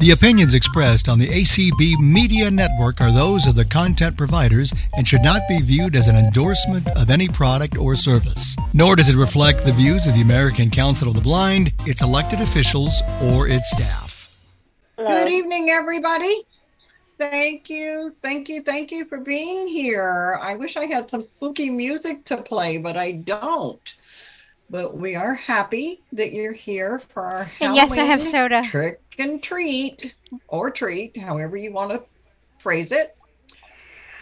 The opinions expressed on the ACB Media Network are those of the content providers and should not be viewed as an endorsement of any product or service. Nor does it reflect the views of the American Council of the Blind, its elected officials, or its staff. Hello. Good evening, everybody. Thank you, thank you, thank you for being here. I wish I had some spooky music to play, but I don't. But we are happy that you're here for our And yes, I have soda. trick and treat or treat, however you want to phrase it.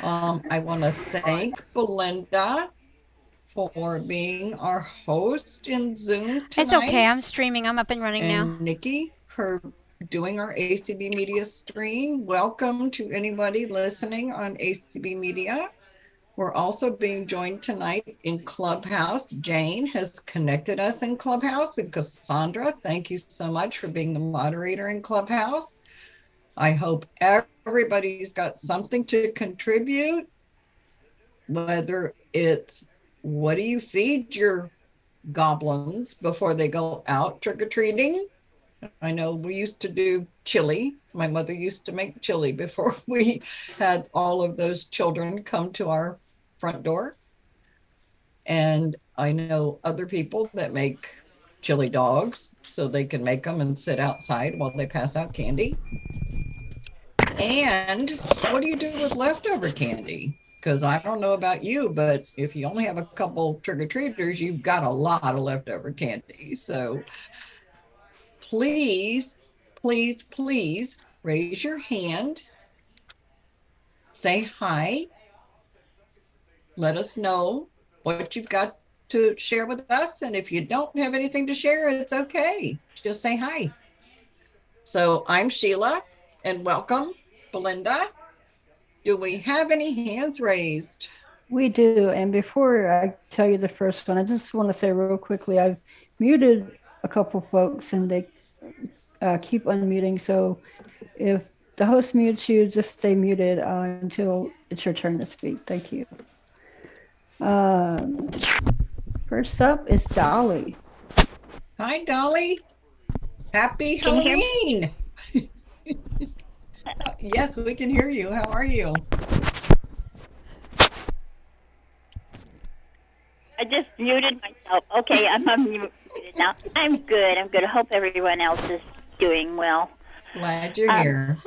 Um, I want to thank Belinda for being our host in Zoom tonight It's okay. I'm streaming. I'm up and running now. Nikki for doing our ACB Media stream. Welcome to anybody listening on ACB Media. We're also being joined tonight in Clubhouse. Jane has connected us in Clubhouse. And Cassandra, thank you so much for being the moderator in Clubhouse. I hope everybody's got something to contribute, whether it's what do you feed your goblins before they go out trick or treating? I know we used to do chili. My mother used to make chili before we had all of those children come to our front door. And I know other people that make chili dogs so they can make them and sit outside while they pass out candy. And what do you do with leftover candy? Because I don't know about you, but if you only have a couple trick or treaters, you've got a lot of leftover candy. So please, please, please raise your hand. Say hi. Let us know what you've got to share with us. And if you don't have anything to share, it's okay. Just say hi. So I'm Sheila and welcome, Belinda. Do we have any hands raised? We do. And before I tell you the first one, I just want to say real quickly I've muted a couple folks and they uh, keep unmuting. So if the host mutes you, just stay muted uh, until it's your turn to speak. Thank you. Um, first up is Dolly. Hi, Dolly. Happy Can you hear Halloween. yes, we can hear you. How are you? I just muted myself. Okay, I'm unmuted now. I'm good. I'm good. I hope everyone else is doing well. Glad you're Um, here.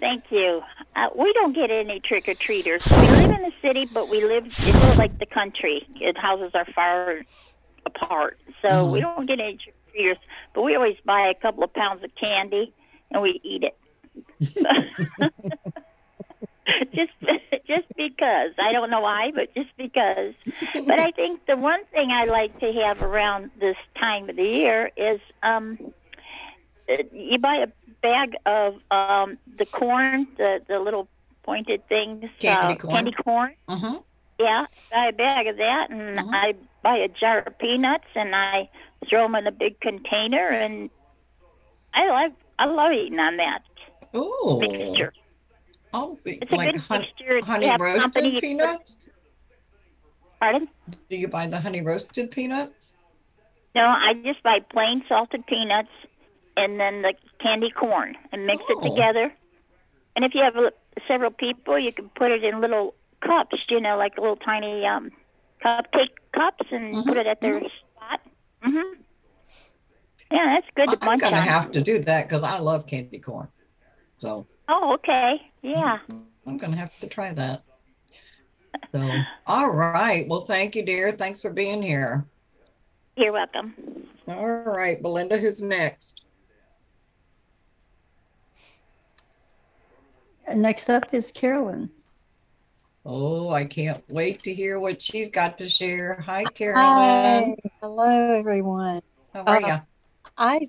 Thank you. Uh, we don't get any trick or treaters. We live in the city, but we live it's like the country. It houses are far apart, so we don't get any trick or treaters. But we always buy a couple of pounds of candy and we eat it. just just because I don't know why, but just because. But I think the one thing I like to have around this time of the year is um, uh, you buy a bag of um, the corn, the the little pointed things, Candy uh, corn. candy corn. hmm Yeah, buy a bag of that, and Mhm. I buy a jar of peanuts, and I throw them in a big container, and I love I love eating on that Oh, mixture. oh, It's a good hun- mixture. honey roasted company. You can put- peanuts? Pardon? Do you buy the honey roasted peanuts? No, I just buy plain salted peanuts and then the candy corn and mix Oh. it together. And if you have uh, several people, you can put it in little cups, you know, like little tiny um, cupcake cups, and Mhm, put it at their spot. hmm Yeah, that's good I'm gonna have to do that because I love candy corn. So Oh, okay. Yeah. I'm gonna have to try that. So, all right. Well, thank you, dear. Thanks for being here. You're welcome. All right, Belinda, who's next? Next up is Carolyn. Oh, I can't wait to hear what she's got to share. Hi, Carolyn. Hi, Carolyn. hello everyone. How are Uh, you? I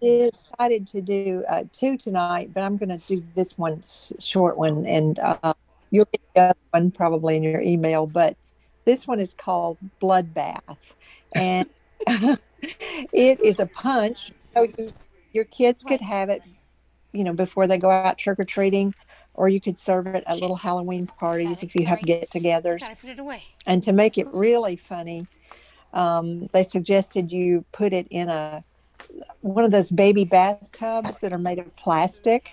decided to do uh, two tonight, but I'm going to do this one short one, and uh, you'll get the other one probably in your email. But this one is called Bloodbath, and it is a punch. So you, your kids could have it, you know, before they go out trick or treating, or you could serve it at little Halloween parties if you have get-togethers. Gotta put it away. And to make it really funny, um, they suggested you put it in a one of those baby bathtubs that are made of plastic.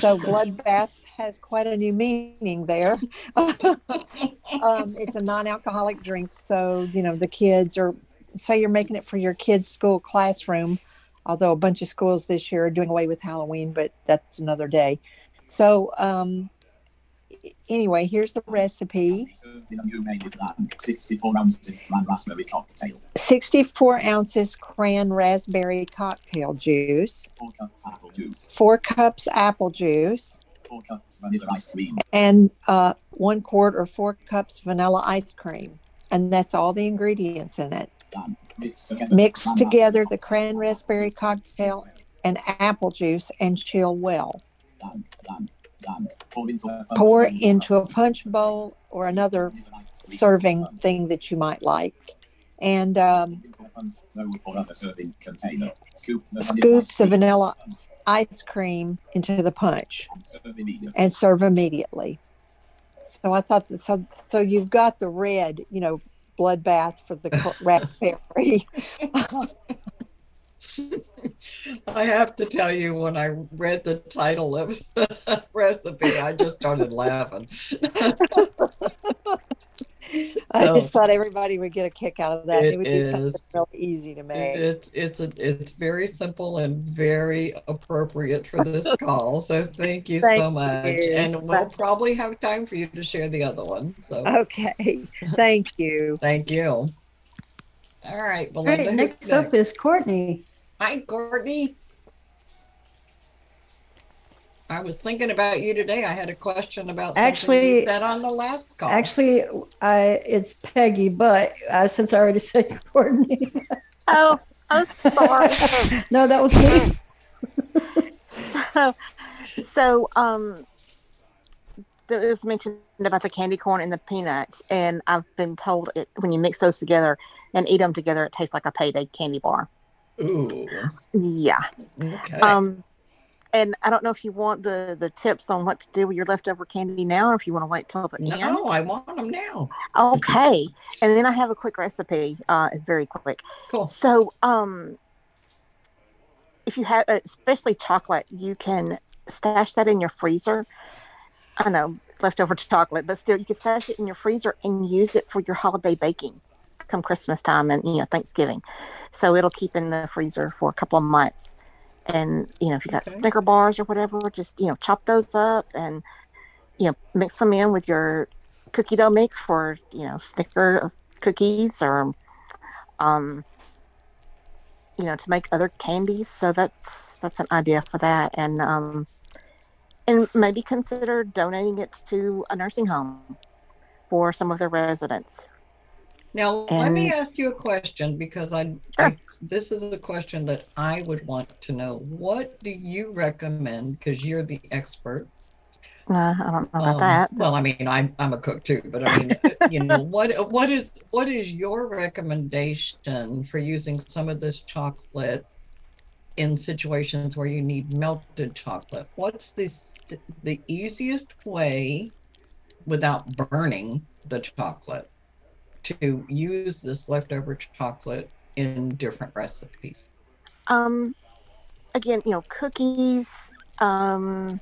So blood bath has quite a new meaning there. um, it's a non-alcoholic drink, so you know the kids are. Say you're making it for your kids' school classroom, although a bunch of schools this year are doing away with Halloween, but that's another day. So um, anyway, here's the recipe. Served in a new made with 64 ounces cran raspberry cocktail, 64 ounces cran raspberry cocktail juice, 4 cups apple juice, four cups apple juice, 4 cups vanilla ice cream, and uh, one quart or four cups vanilla ice cream. And that's all the ingredients in it. lamb. Mix together. Mix together the cran raspberry cocktail and apple juice and chill well. Pour into a punch bowl. into a punch bowl or another Vanilla ice cream. serving thing that you might like. And um, Into a punch bowl or other serving container. Scoop the vanilla ice cream vanilla punch ice cream into the punch and serve immediately. and serve immediately. So I thought that, so. So you've got the red, you know, bloodbath for the co- raspberry. I have to tell you, when I read the title of the recipe, I just started laughing. I So- just thought everybody would get a kick out of that. It, It would be something is. real easy to make. It's it's a, it's very simple and very appropriate for this call. So thank you so much, you. and we'll probably have time for you to share the other one. So Okay, thank you. thank you. All right, All Belinda. right, who's next up is Courtney. Hi, Courtney. I was thinking about you today. I had a question about Actually- you said on the last call. Actually, I it's Peggy, but uh, since I already said Courtney, Oh, I'm sorry. no, that was me. so, um, there was mentioned about the candy corn and the peanuts, and I've been told it when you mix those together and eat them together, it tastes like a payday candy bar. Ooh. Yeah. Okay. Um, and I don't know if you want the the tips on what to do with your leftover candy now, or if you want to wait till the end. no, I want them now. Okay. And then I have a quick recipe. Uh, it's very quick. Cool. So, um, if you have, especially chocolate, you can stash that in your freezer. I know leftover chocolate, but still, you can stash it in your freezer and use it for your holiday baking come Christmas time and you know Thanksgiving. So it'll keep in the freezer for a couple of months. And you know, if you got Okay. Snicker bars or whatever, just you know, chop those up and you know, mix them in with your cookie dough mix for you know Snicker cookies or um you know to make other candies. So that's that's an idea for that, and um and maybe consider donating it to a nursing home for some of their residents. Now, let me ask you a question because I, Sure. I this is a question that I would want to know. What do you recommend? Because you're the expert. Uh, I don't know about Um, that. Well, I mean, I'm I'm a cook too, but I mean, you know, what what is what is your recommendation for using some of this chocolate in situations where you need melted chocolate? What's the the easiest way without burning the chocolate to use this leftover chocolate in different recipes? um again you know cookies um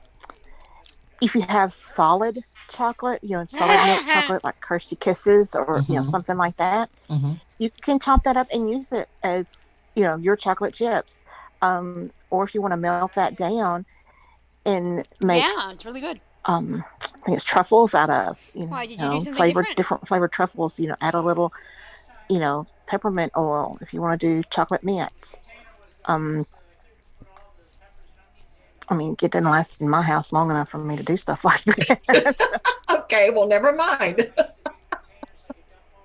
if you have solid chocolate you know solid milk chocolate like Hershey kisses or you know Mhm. something like that Mm-hmm. you can chop that up and use it as you know your chocolate chips um or if you want to melt that down and make yeah, it's really good. um I think it's truffles out of you know, Why, did you do flavored different? different flavored truffles you know add a little you know peppermint oil if you want to do chocolate mint um I mean it didn't last in my house long enough for me to do stuff like that Okay, well, never mind.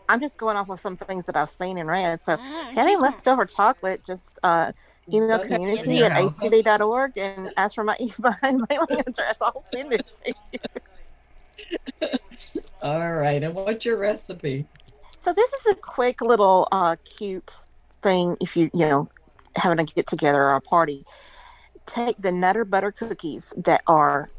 I'm just going off of some things that I've seen and read so Ah, Any leftover chocolate, just uh, email Doesn't have to be in community your at house. acb.org and ask for my email mailing address. I'll send it to you. All right, and what's your recipe? So this is a quick little uh, cute thing if you, you know, having a get together or a party. Take the Nutter Butter cookies that are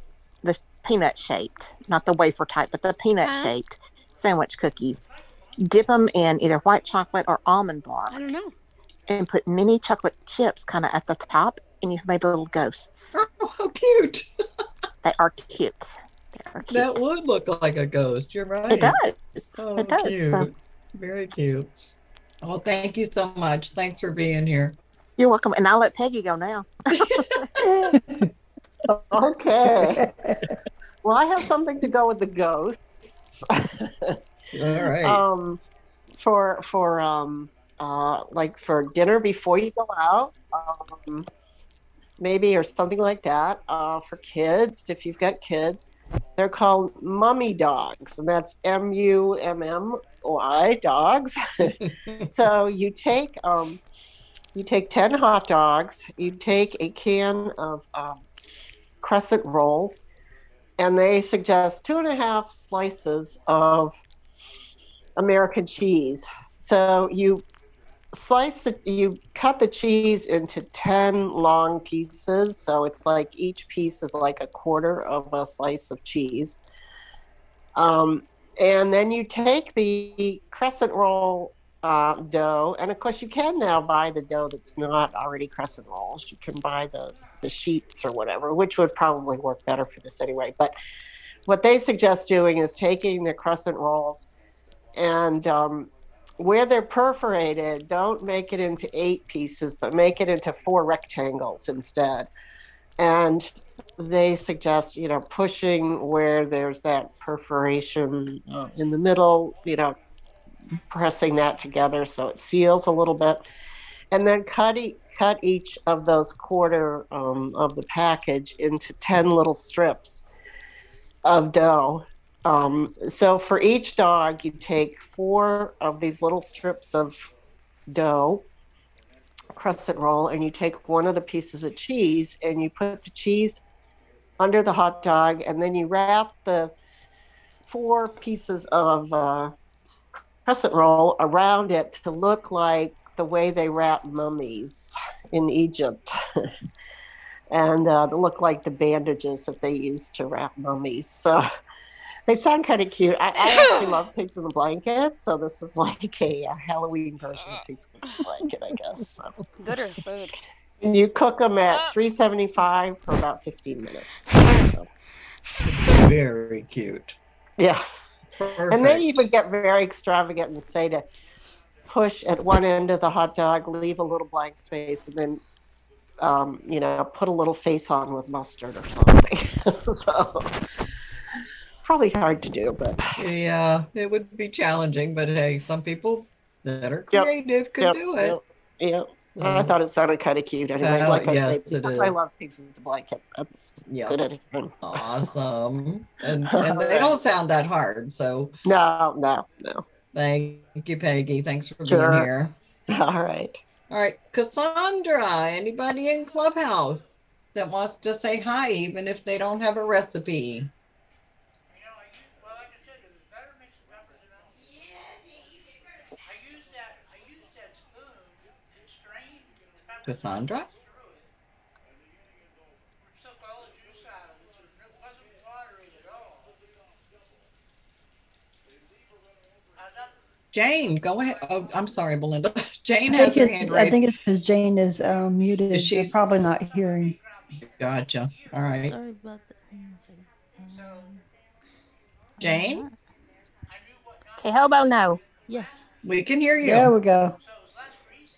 the peanut shaped, not the wafer type, but the peanut Huh? shaped sandwich cookies. Dip them in either white chocolate or almond bark. I don't know. and put mini chocolate chips kind of at the top, and you've made little ghosts. Oh, how cute. They are cute. That would look like a ghost. You're right. it does. Oh, it does. Cute. So Very cute. Well, thank you so much. Thanks for being here. you're welcome. And I'll let Peggy go now. Okay. well, I have something to go with the ghosts. All right. um, for for um, uh, like for dinner before you go out, um, maybe or something like that. Uh, for kids, if you've got kids, they're called mummy dogs, and that's M U M M Y dogs. so you take um, you take ten hot dogs, you take a can of um, crescent rolls, and they suggest two and a half slices of American cheese. So you slice the, you cut the cheese into 10 long pieces. So it's like each piece is like a quarter of a slice of cheese. Um, and then you take the crescent roll uh, dough, and of course, you can now buy the dough that's not already crescent rolls. You can buy the, the sheets or whatever, which would probably work better for this anyway. But what they suggest doing is taking the crescent rolls and um, where they're perforated, don't make it into eight pieces, but make it into four rectangles instead. And they suggest, you know, pushing where there's that perforation uh, in the middle, you know, pressing that together so it seals a little bit, and then cut e- cut each of those quarter um, of the package into ten little strips of dough. Um, so for each dog, you take four of these little strips of dough, crescent roll, and you take one of the pieces of cheese and you put the cheese under the hot dog, and then you wrap the four pieces of uh, crescent roll around it to look like the way they wrap mummies in Egypt. and uh, look like the bandages that they use to wrap mummies. So they sound kind of cute. I, I actually love pigs in the blanket, so this is like a, uh Halloween version of pigs in the blanket, I guess. So. Gooder food. And you cook them at 375 for about 15 minutes. So, Very cute. yeah. Perfect. And they even get very extravagant and say to push at one end of the hot dog, leave a little blank space, and then, um, you know, put a little face on with mustard or something. so, probably hard to do, but Yeah, it would be challenging, but hey, some people that are Yep, creative could yep, do it. Yep, yep. I thought it sounded kind of cute anyway. Uh, like I yes, say, it. I love pigs in the blanket. That's Yeah. good. Awesome. And, and they don't sound that hard. So No, no, no. thank you, Peggy. Thanks for Sure. being here. All right. All right, Cassandra, anybody in Clubhouse that wants to say hi, even if they don't have a recipe? Cassandra? Jane, go ahead. Oh, I'm sorry, Belinda. Jane I has think, her hand it's, I think it's because Jane is um, muted. Is She's she- probably not hearing. Gotcha. All right. Sorry about that. Hang on a second. Um, Jane, Okay, how about now? yes. we can hear you. There we go.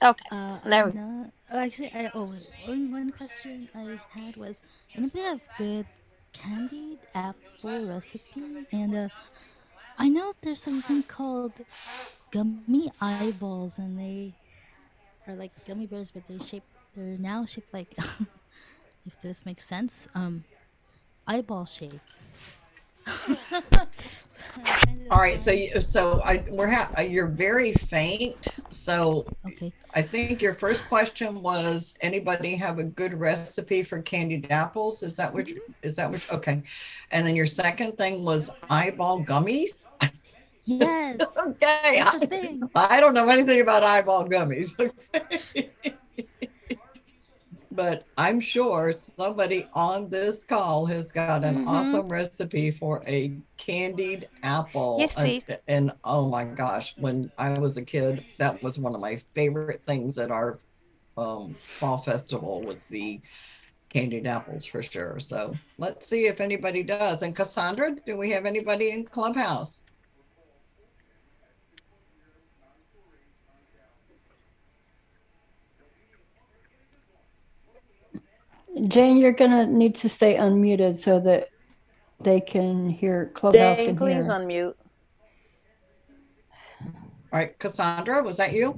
Okay, Uh, there we I'm not, actually, I, oh, wait, one, one question I had was anybody have good candied apple recipe? And uh, I know there's something called gummy eyeballs, and they are like gummy bears, but they shape. They're now shaped like, if this makes sense, um, eyeball shape. All right. So, you, so I we're ha- uh, you're very faint. So Okay. I think your first question was anybody have a good recipe for candied apples? Is that what? You, is that what? Okay. And then your second thing was eyeball gummies. Yes, Okay. I. I don't know anything about eyeball gummies. but I'm sure somebody on this call has got an Mhm. awesome recipe for a candied apple. Yes, And- please. And, oh my gosh, when I was a kid, that was one of my favorite things at our um, fall festival was the candied apples for sure. So let's see if anybody does. And Cassandra, do we have anybody in Clubhouse? Jane, you're gonna need to stay unmuted so that they can hear Clubhouse Jane, can please hear. unmute. All right, Cassandra, was that you?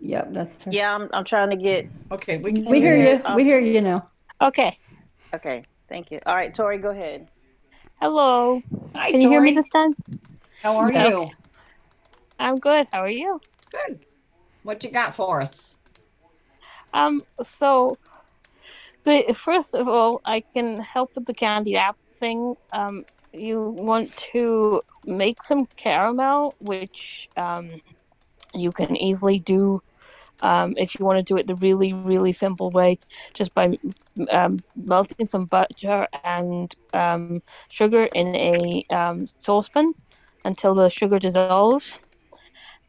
Yep, that's her. Yeah, I'm, I'm trying to get. Okay, we can We hear you. Um, We hear you now. Okay. Okay. Thank you. All right, Tori, go ahead. Hello. Hi, Can you hear me Tori. this time? How are Yes. you? I'm good. How are you? Good. What you got for us? Um, so the first of all, I can help with the candied apple thing. Um, you want to make some caramel, which um, you can easily do um, if you want to do it the really, really simple way, just by um, melting some butter and um, sugar in a um, saucepan until the sugar dissolves.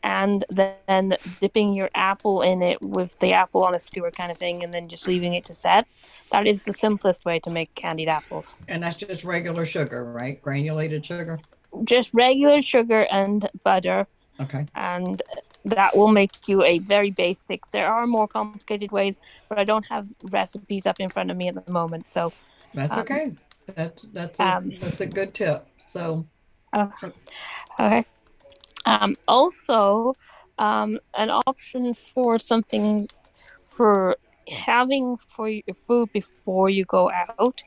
And then dipping your apple in it with the apple on a skewer kind of thing, and then just leaving it to set. That is the simplest way to make candied apples. And that's just regular sugar, right? Granulated sugar. Just regular sugar and butter, Okay. and that will make you a very basic. There are more complicated ways, but I don't have recipes up in front of me at the moment. So That's Um, okay. That's that's a, um, that's a good tip. So Oh, okay. Um, also, um, an option for something for having for your food before you go out.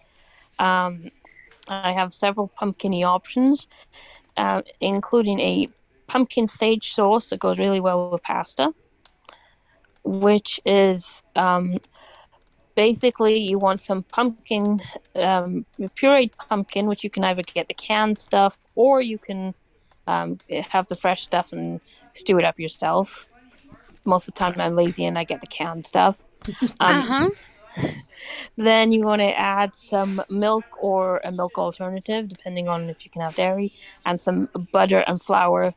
Um, I have several pumpkiny options, uh, including a pumpkin sage sauce that goes really well with pasta, which is um, basically you want some pumpkin, um, pureed pumpkin, which you can either get the canned stuff or you can um, have the fresh stuff and stew it up yourself. Most of the time, I'm lazy and I get the canned stuff. Um, Uh-huh. Then you want to add some milk or a milk alternative, depending on if you can have dairy, and some butter and flour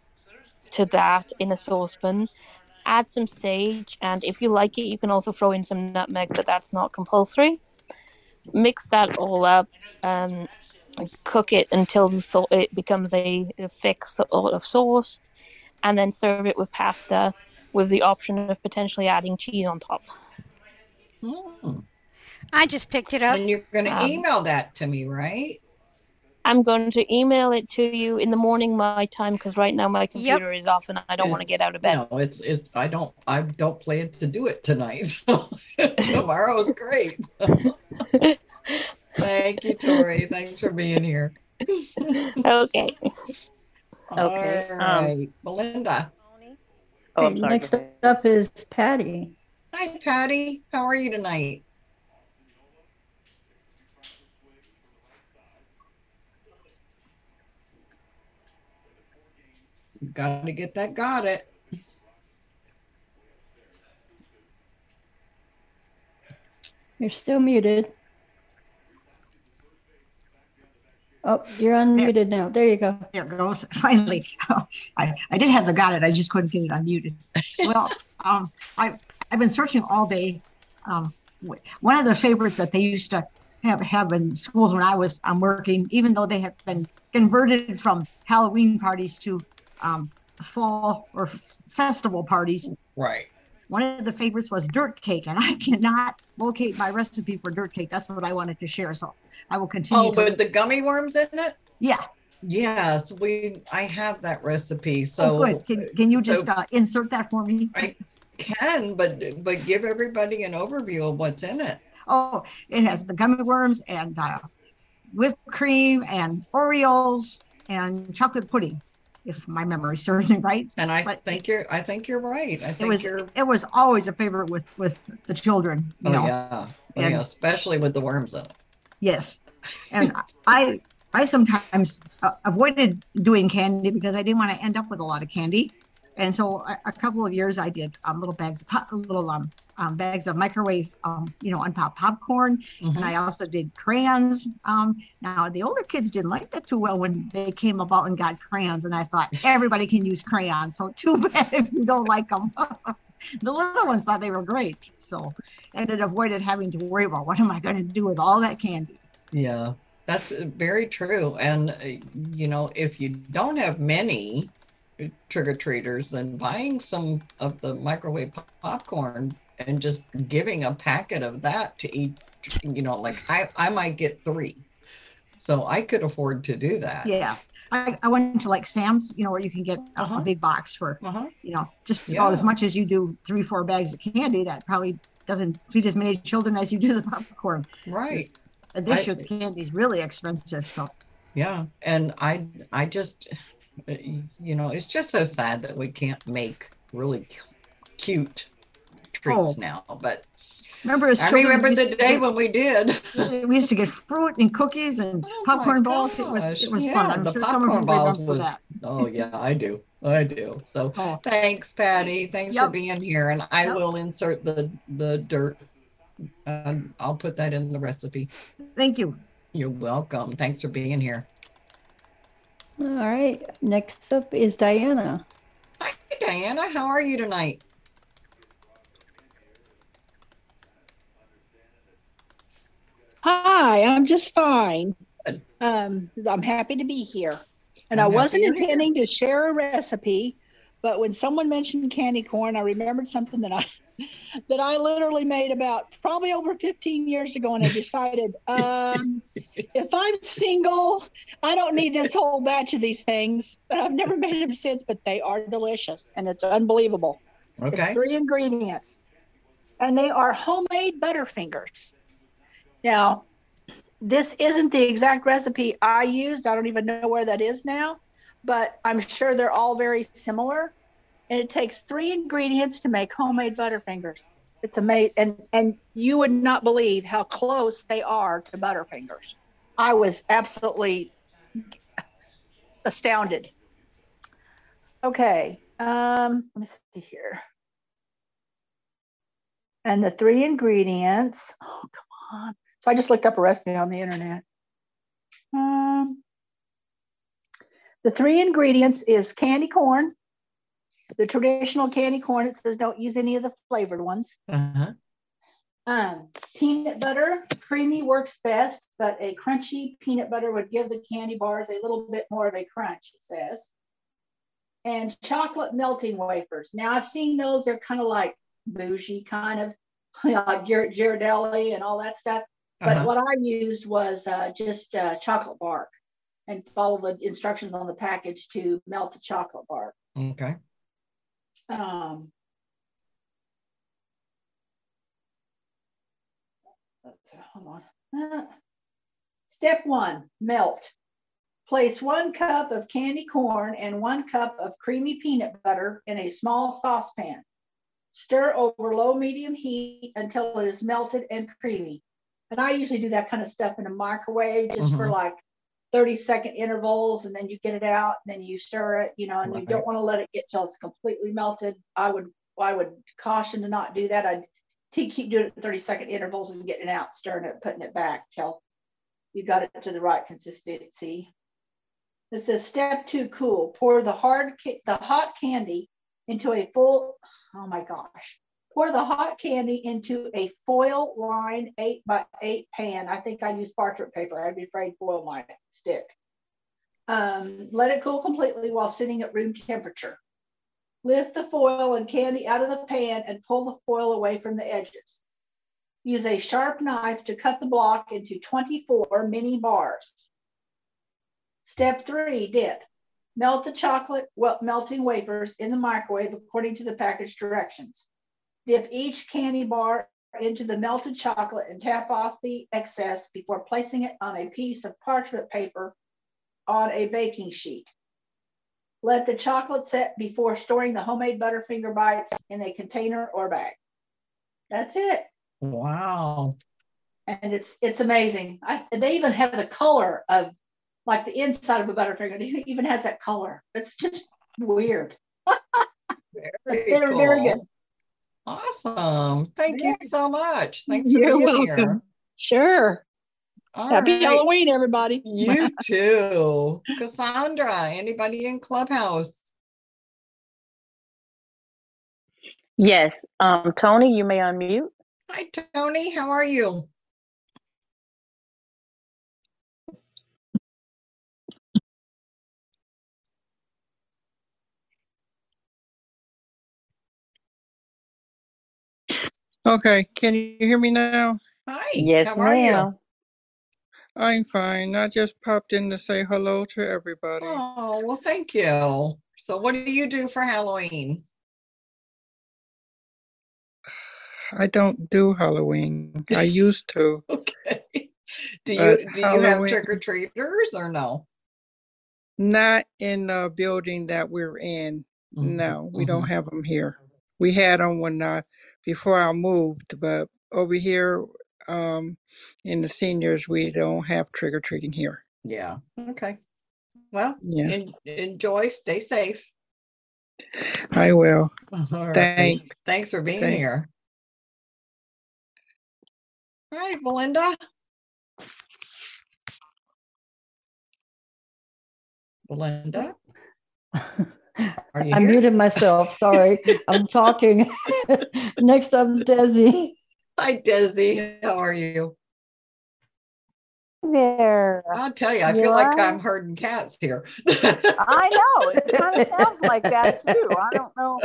to that in a saucepan. Add some sage, and if you like it, you can also throw in some nutmeg, but that's not compulsory. Mix that all up, um, cook it until the so- it becomes a, a thick sort of sauce, and then serve it with pasta, with the option of potentially adding cheese on top. Hmm. I just picked it up. and you're going to Um, email that to me, right? I'm going to email it to you in the morning my time because right now my computer is off and I don't want to get out of bed. No, it's it's. I don't. I don't plan to do it tonight. So tomorrow's great. Thank you, Tori. Thanks for being here. okay. All Okay, um, right, Belinda. Oh, I'm sorry. Next up is Patty. Hi, Patty. How are you tonight? Got to get that. Got it. You're still muted. Oh, you're unmuted now. There you go. There it goes. Finally, I, I did have the got it. I just couldn't get it unmuted. Well, um, I I've been searching all day. Um, one of the favorites that they used to have have in schools when I was um, working, even though they have been converted from Halloween parties to um, fall or festival parties. Right. One of the favorites was dirt cake, and I cannot locate my recipe for dirt cake. That's what I wanted to share. So I will continue. Oh, with the gummy worms in it? yeah. Yes, we. I have that recipe. So So good. Can, can you just so- uh, insert that for me? I can, but but give everybody an overview of what's in it. Oh, it has the gummy worms and uh, whipped cream and Oreos and chocolate pudding, if my memory serves me right. And I But think you're. I think you're right. I It was you're. it was always a favorite with with the children. You Oh know. yeah. Oh, And- yeah. Especially with the worms in it. Yes, and I I sometimes uh, avoided doing candy because I didn't want to end up with a lot of candy. And so a, a couple of years I did um, little bags of pop, little um, um, bags of microwave, um, you know, unpopped popcorn. And I also did crayons. Um, now the older kids didn't like that too well when they came about and got crayons. And I thought everybody can use crayons. So too bad if you don't like them. the little ones thought they were great. So, and it avoided having to worry about what am I going to do with all that candy. Yeah, that's uh, very true. And, uh, you know, if you don't have many trick or treaters, then buying some of the microwave pop- popcorn and just giving a packet of that to each, you know, like I, I might get three. So I could afford to do that. Yeah. I, I went to like Sam's, you know, where you can get a, a big box for, uh-huh. you know, just about as much as you do three, four bags of candy. That probably doesn't feed as many children as you do the popcorn. Right. And this I- year the candy's really expensive. So Yeah, and I I just you know it's just so sad that we can't make really cute treats Oh. now. But remember as I children, remember the day get- when we did. we used to get fruit and cookies and popcorn balls. It was Oh it was yeah, fun. I'm the sure some of popcorn balls was- that. Oh yeah, I do. I do. So thanks, Patty. Thanks for being here, and I Yep. will insert the the dirt. Um, I'll put that in the recipe. Thank you. You're welcome. Thanks for being here. All right. Next up is Diana. Hi, Diana. How are you tonight? Hi, I'm just fine. Um, I'm happy to be here. And I'm I wasn't you're here. intending to share a recipe, but when someone mentioned candy corn, I remembered something that I that I literally made about probably over 15 years ago, and I decided um, if I'm single, I don't need this whole batch of these things. And I've never made them since, but they are delicious, and it's unbelievable. Okay. It's three ingredients, and they are homemade Butterfingers. Now, this isn't the exact recipe I used. I don't even know where that is now, but I'm sure they're all very similar. And it takes three ingredients to make homemade Butterfingers. It's amazing, and and you would not believe how close they are to Butterfingers. I was absolutely astounded. Okay, um, let me see here. And the three ingredients. Oh, come on. So I just looked up a recipe on the internet. Um, the three ingredients is candy corn, the traditional candy corn. It says don't use any of the flavored ones. Uh-huh. Um, peanut butter, creamy works best, but a crunchy peanut butter would give the candy bars a little bit more of a crunch, it says. And chocolate melting wafers. Now I've seen those, they're kind of like bougie, kind of you know, like Ghirardelli and all that stuff. But Uh-huh. what I used was uh, just uh, chocolate bark and follow the instructions on the package to melt the chocolate bark. Okay. Um, let's hold on. Uh, step one, melt. Place one cup of candy corn and one cup of creamy peanut butter in a small saucepan. Stir over low medium heat until it is melted and creamy. And I usually do that kind of stuff in a microwave just for Mhm. like 30 second intervals and then you get it out and then you stir it, you know, and you don't want to let it get till it's completely melted. I would I would caution to not do that. I'd keep doing it 30 second intervals and getting it out, stirring it, putting it back till you got it to the right consistency. It says step two, cool. Pour the hard the hot candy into a full. Oh my gosh! Pour the hot candy into a foil lined eight by eight pan. I think I use parchment paper. I'd be afraid foil might stick. Um, let it cool completely while sitting at room temperature. Lift the foil and candy out of the pan and pull the foil away from the edges. Use a sharp knife to cut the block into 24 mini bars. Step three, dip. Melt the chocolate melting wafers in the microwave according to the package directions. Dip each candy bar into the melted chocolate and tap off the excess before placing it on a piece of parchment paper on a baking sheet. Let the chocolate set before storing the homemade Butterfinger bites in a container or bag. That's it. Wow. And it's it's amazing. I, they even have the color of like the inside of a Butterfinger. It even has that color. It's just weird. Very they were very cool. good. Awesome. Thank you so much. Thanks You're for being welcome. here. Sure. All Happy right. Halloween, everybody. You too. Cassandra, anybody in Clubhouse? Yes. Um, Tony, you may unmute. Hi, Tony. How are you? Okay, can you hear me now? Hi. Yes, how are you? I'm fine. I just popped in to say hello to everybody. Oh, well, thank you. So, what do you do for Halloween? I don't do Halloween. I used to. Okay. Do you But do you have trick or treaters or no? Not in the building that we're in. Mhm, No, we don't mhm. have them here. We had them when I before I moved, but over here um in the seniors we don't have trick or treating here. Yeah. Okay. Well, Yeah. en- enjoy. Stay safe. I will. All right. Thanks. Thanks for being Thanks. here. All right, Belinda. Belinda. Are you I here? muted myself. Sorry, I'm talking. Next up is Desi. Hi, Desi. How are you? there. I'll tell you, I You feel like? I'm herding cats here. I know. It kind of sounds like that too. I don't know.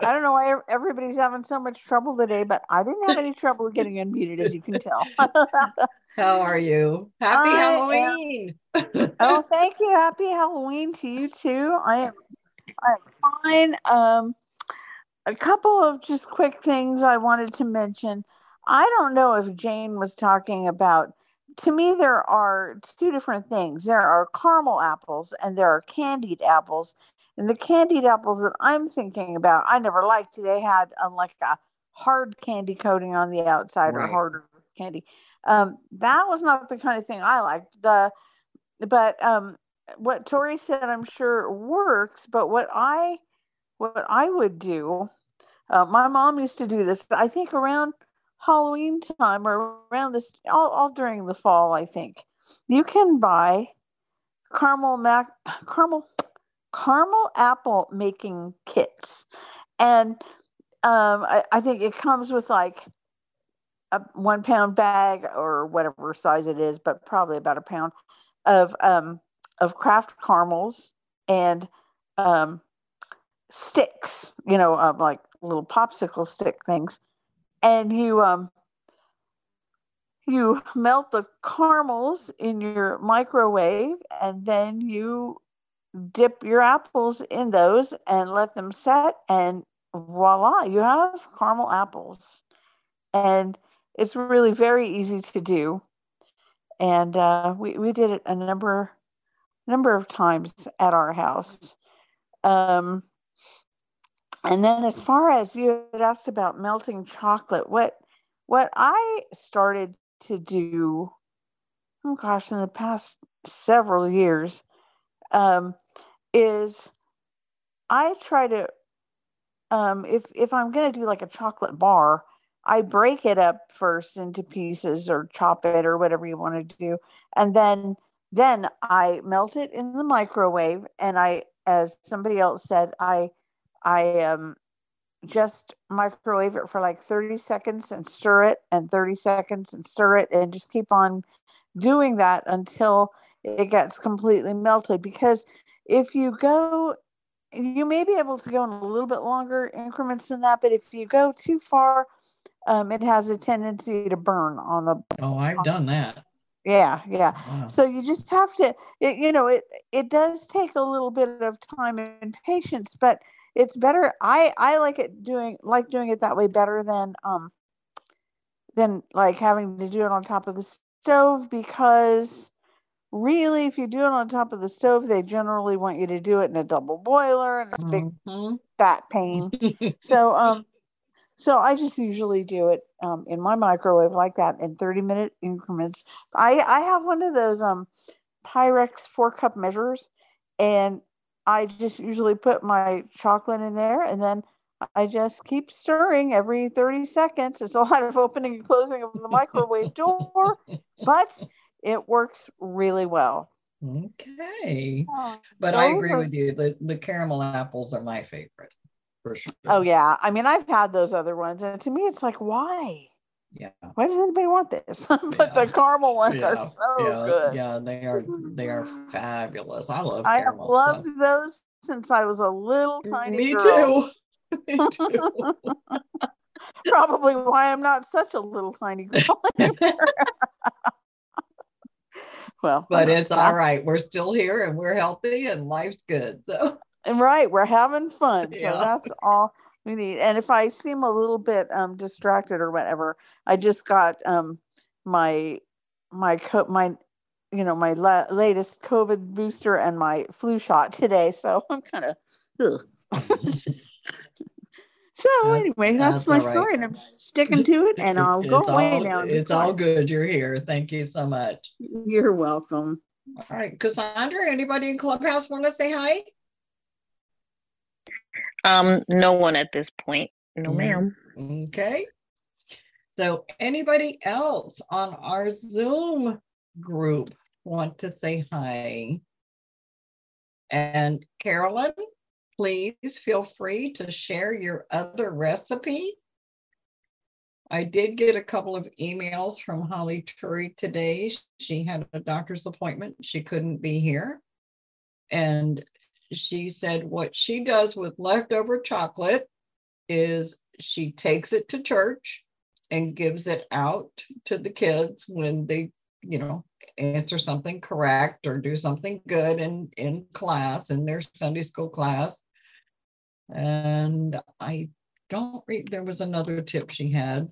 I don't know why everybody's having so much trouble today, but I didn't have any trouble getting unmuted, as you can tell. How are you? Happy I am- Halloween. oh, thank you. Happy Halloween to you too. I am I'm fine. Um a couple of just quick things I wanted to mention. I don't know if Jane was talking about to me there are two different things. There are caramel apples and there are candied apples. And the candied apples that I'm thinking about, I never liked. They had um, like a hard candy coating on the outside or harder candy. Um, that was not the kind of thing I liked. The but um, what Tori said, I'm sure works. But what I what I would do, uh, my mom used to do this. I think around Halloween time or around this, all, all during the fall. I think you can buy caramel mac caramel caramel apple making kits, and um, I, I think it comes with like a one pound bag or whatever size it is, but probably about a pound of um, of Kraft caramels and um, sticks, you know, um, like little popsicle stick things, and you um, you melt the caramels in your microwave, and then you dip your apples in those and let them set, and voila, you have caramel apples, and it's really very easy to do. And uh, we we did it a number number of times at our house. Um, and then as far as you had asked about melting chocolate, what what I started to do, oh gosh, in the past several years, um, is I try to um, if if I'm gonna do like a chocolate bar, I break it up first into pieces or chop it or whatever you want to do, and then then I melt it in the microwave. And I, as somebody else said, I I um just microwave it for like 30 seconds and stir it and 30 seconds and stir it and just keep on doing that until it gets completely melted because if you go you may be able to go in a little bit longer increments than that but if you go too far um, it has a tendency to burn on the Oh, I've done that. Yeah yeah. Wow. so you just have to it, you know it it does take a little bit of time and patience but it's better i i like it doing like doing it that way better than um than like having to do it on top of the stove because really if you do it on top of the stove they generally want you to do it in a double boiler and it's a big fat pain. So um so I just usually do it um, in my microwave like that in 30 minute increments. I, I have one of those um, Pyrex four cup measures and I just usually put my chocolate in there and then I just keep stirring every 30 seconds. It's a lot of opening and closing of the microwave door, but it works really well. Okay. Oh, But I agree with you. The, the caramel apples are my favorite for sure. Oh yeah. I mean, I've had those other ones, and to me, it's like, why? Yeah. Why does anybody want this? but the caramel ones yeah, are so yeah, good. yeah, they are they are fabulous. I love I have loved stuff. those since I was a little mm, tiny Me girl. too. Me too. Probably why I'm not such a little tiny girl well, But it's all right. We're still here and we're healthy and life's good. So right, we're having fun. So Yeah. that's all we need. And if I seem a little bit um distracted or whatever, I just got um my my co- my you know my la- latest COVID booster and my flu shot today. So I'm kind of. so anyway, that's, that's my all right. story, and I'm sticking to it. And I'll go it's away now. It's all good. You're here. Thank you so much. You're welcome. All right, Cassandra, anybody in Clubhouse want to say hi? Um, no one at this point. No, Mm. ma'am. Okay. So anybody else on our Zoom group want to say hi? And Carolyn, please feel free to share your other recipe. I did get a couple of emails from Holly Turry today. She had a doctor's appointment. She couldn't be here. And she said what she does with leftover chocolate is she takes it to church and gives it out to the kids when they, you know, answer something correct or do something good in in class in their Sunday school class. And I don't read there was another tip she had.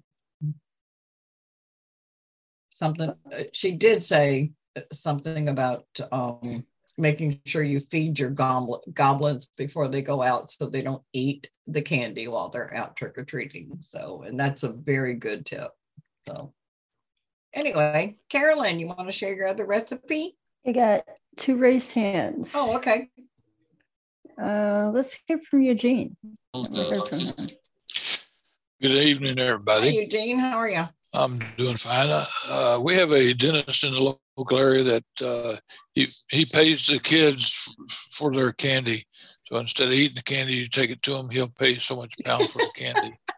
Something uh, she did say something about um making sure you feed your goblet, goblins before they go out so they don't eat the candy while they're out trick or treating. So, and that's a very good tip. So, anyway, Carolyn, you want to share your other recipe? I got two raised hands. Oh, okay. Uh, let's hear from Eugene. Never heard from him. Good evening, Hi, everybody. Eugene. How are you? I'm doing fine. Uh, we have a dentist in the local area that uh, he he pays the kids for their candy. So instead of eating the candy, you take it to him. He'll pay so much pound for the candy.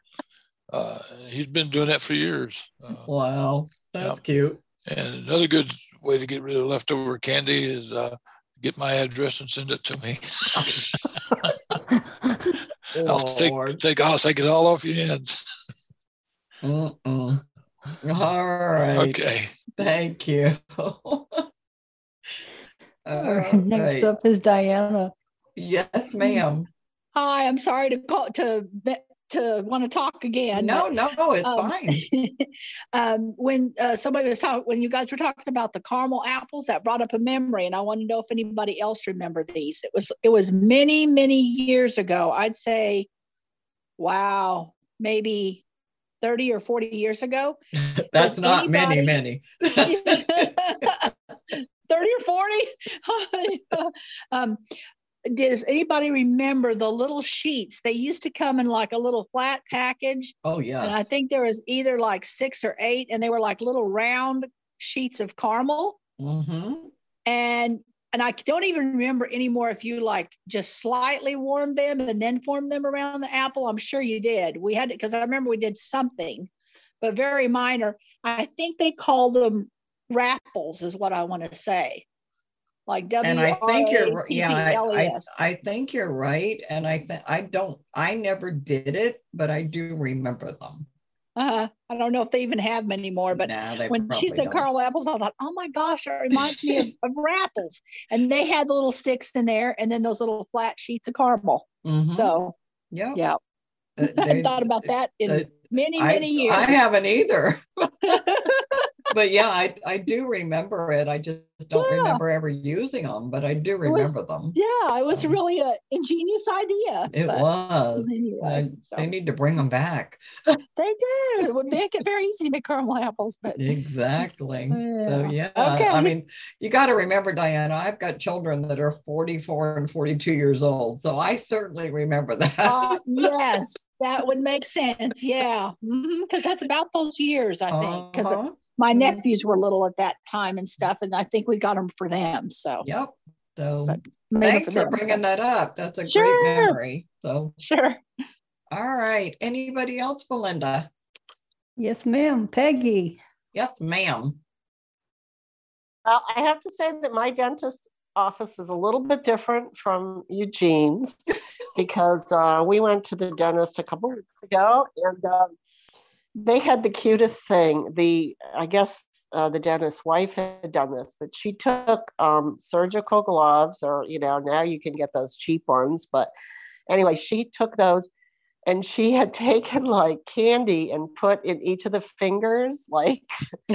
Uh, he's been doing that for years. Uh, Wow, that's Yep. cute. and another good way to get rid of leftover candy is uh, get my address and send it to me. I'll take Lord. take I'll take it all off your hands. Mm-mm. All right. Okay. Thank you. All All right, Next up is Diana. Yes, ma'am. Hi, I'm sorry to call to to want to talk again. No, but, no, it's um, fine. um, when uh, somebody was talking, when you guys were talking about the caramel apples, that brought up a memory, and I want to know if anybody else remember these. It was it was many many years ago. I'd say, wow, maybe thirty or forty years ago. That's not many, anybody- many. 30 or 40 um, does anybody remember the little sheets they used to come in like a little flat package Oh, yeah. and i think there was either like six or eight and they were like little round sheets of caramel Mm-hmm. and and i don't even remember anymore if you like just slightly warmed them and then formed them around the apple i'm sure you did we had it because i remember we did something but very minor i think they called them Wrapples is what i want to say like w And I think you're, yeah, I, I. I think you're right. And I think, I don't, I never did it, but I do remember them. Uh, I don't know if they even have them anymore, but when she said don't. caramel apples, I thought, oh my gosh, that reminds me of, of Wrapples. And they had the little sticks in there and then those little flat sheets of caramel. Mhm. So, yeah, yeah, Uh, I thought about that in uh, many, I, many years. I haven't either. but yeah, I, I do remember it. I just don't Yeah. remember ever using them, but I do remember was- them. Yeah, it was really an ingenious idea. It was. Anyway, Uh, so They need to bring them back. they do. It would make it very easy to make caramel apples, but Exactly. So Yeah. yeah, Okay. I mean, you got to remember, Diana. I've got children that are 44 and 42 years old, so I certainly remember that. uh, yes, that would make sense. Yeah, because that's about those years, I think. Because Uh-huh. my nephews were little at that time and stuff, and I think we got them for them. So Yep. So thanks for for them, bringing so- that up. That's a Sure. great memory. So sure. all right. Anybody else, Belinda? Yes, ma'am. Peggy. Yes, ma'am. Well, I have to say that my dentist office is a little bit different from Eugene's because uh, we went to the dentist a couple weeks ago and um, they had the cutest thing. The I guess uh, the dentist's wife had done this, but she took um, surgical gloves, or you know, now you can get those cheap ones. But anyway, she took those and she had taken like candy and put in each of the fingers, like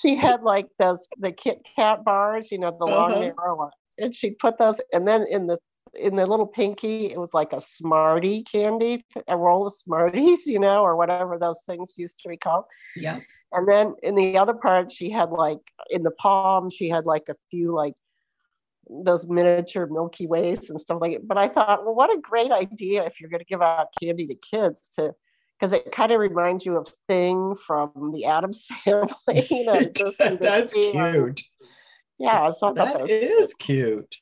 she had like those the Kit Kat bars, you know, the long Uh-huh. narrow one, and she put those, and then in the in the little pinky, it was like a Smartie candy, a roll of Smarties, you know, or whatever those things used to be called. Yeah. And then in the other part, she had like in the palm, she had like a few like those miniature Milky Ways and stuff like it. But I thought, well, what a great idea if you're going to give out candy to kids to, because it kind of reminds you of Thing from the Addams Family. You know, That's um, cute. Yeah, so thought That was is cute.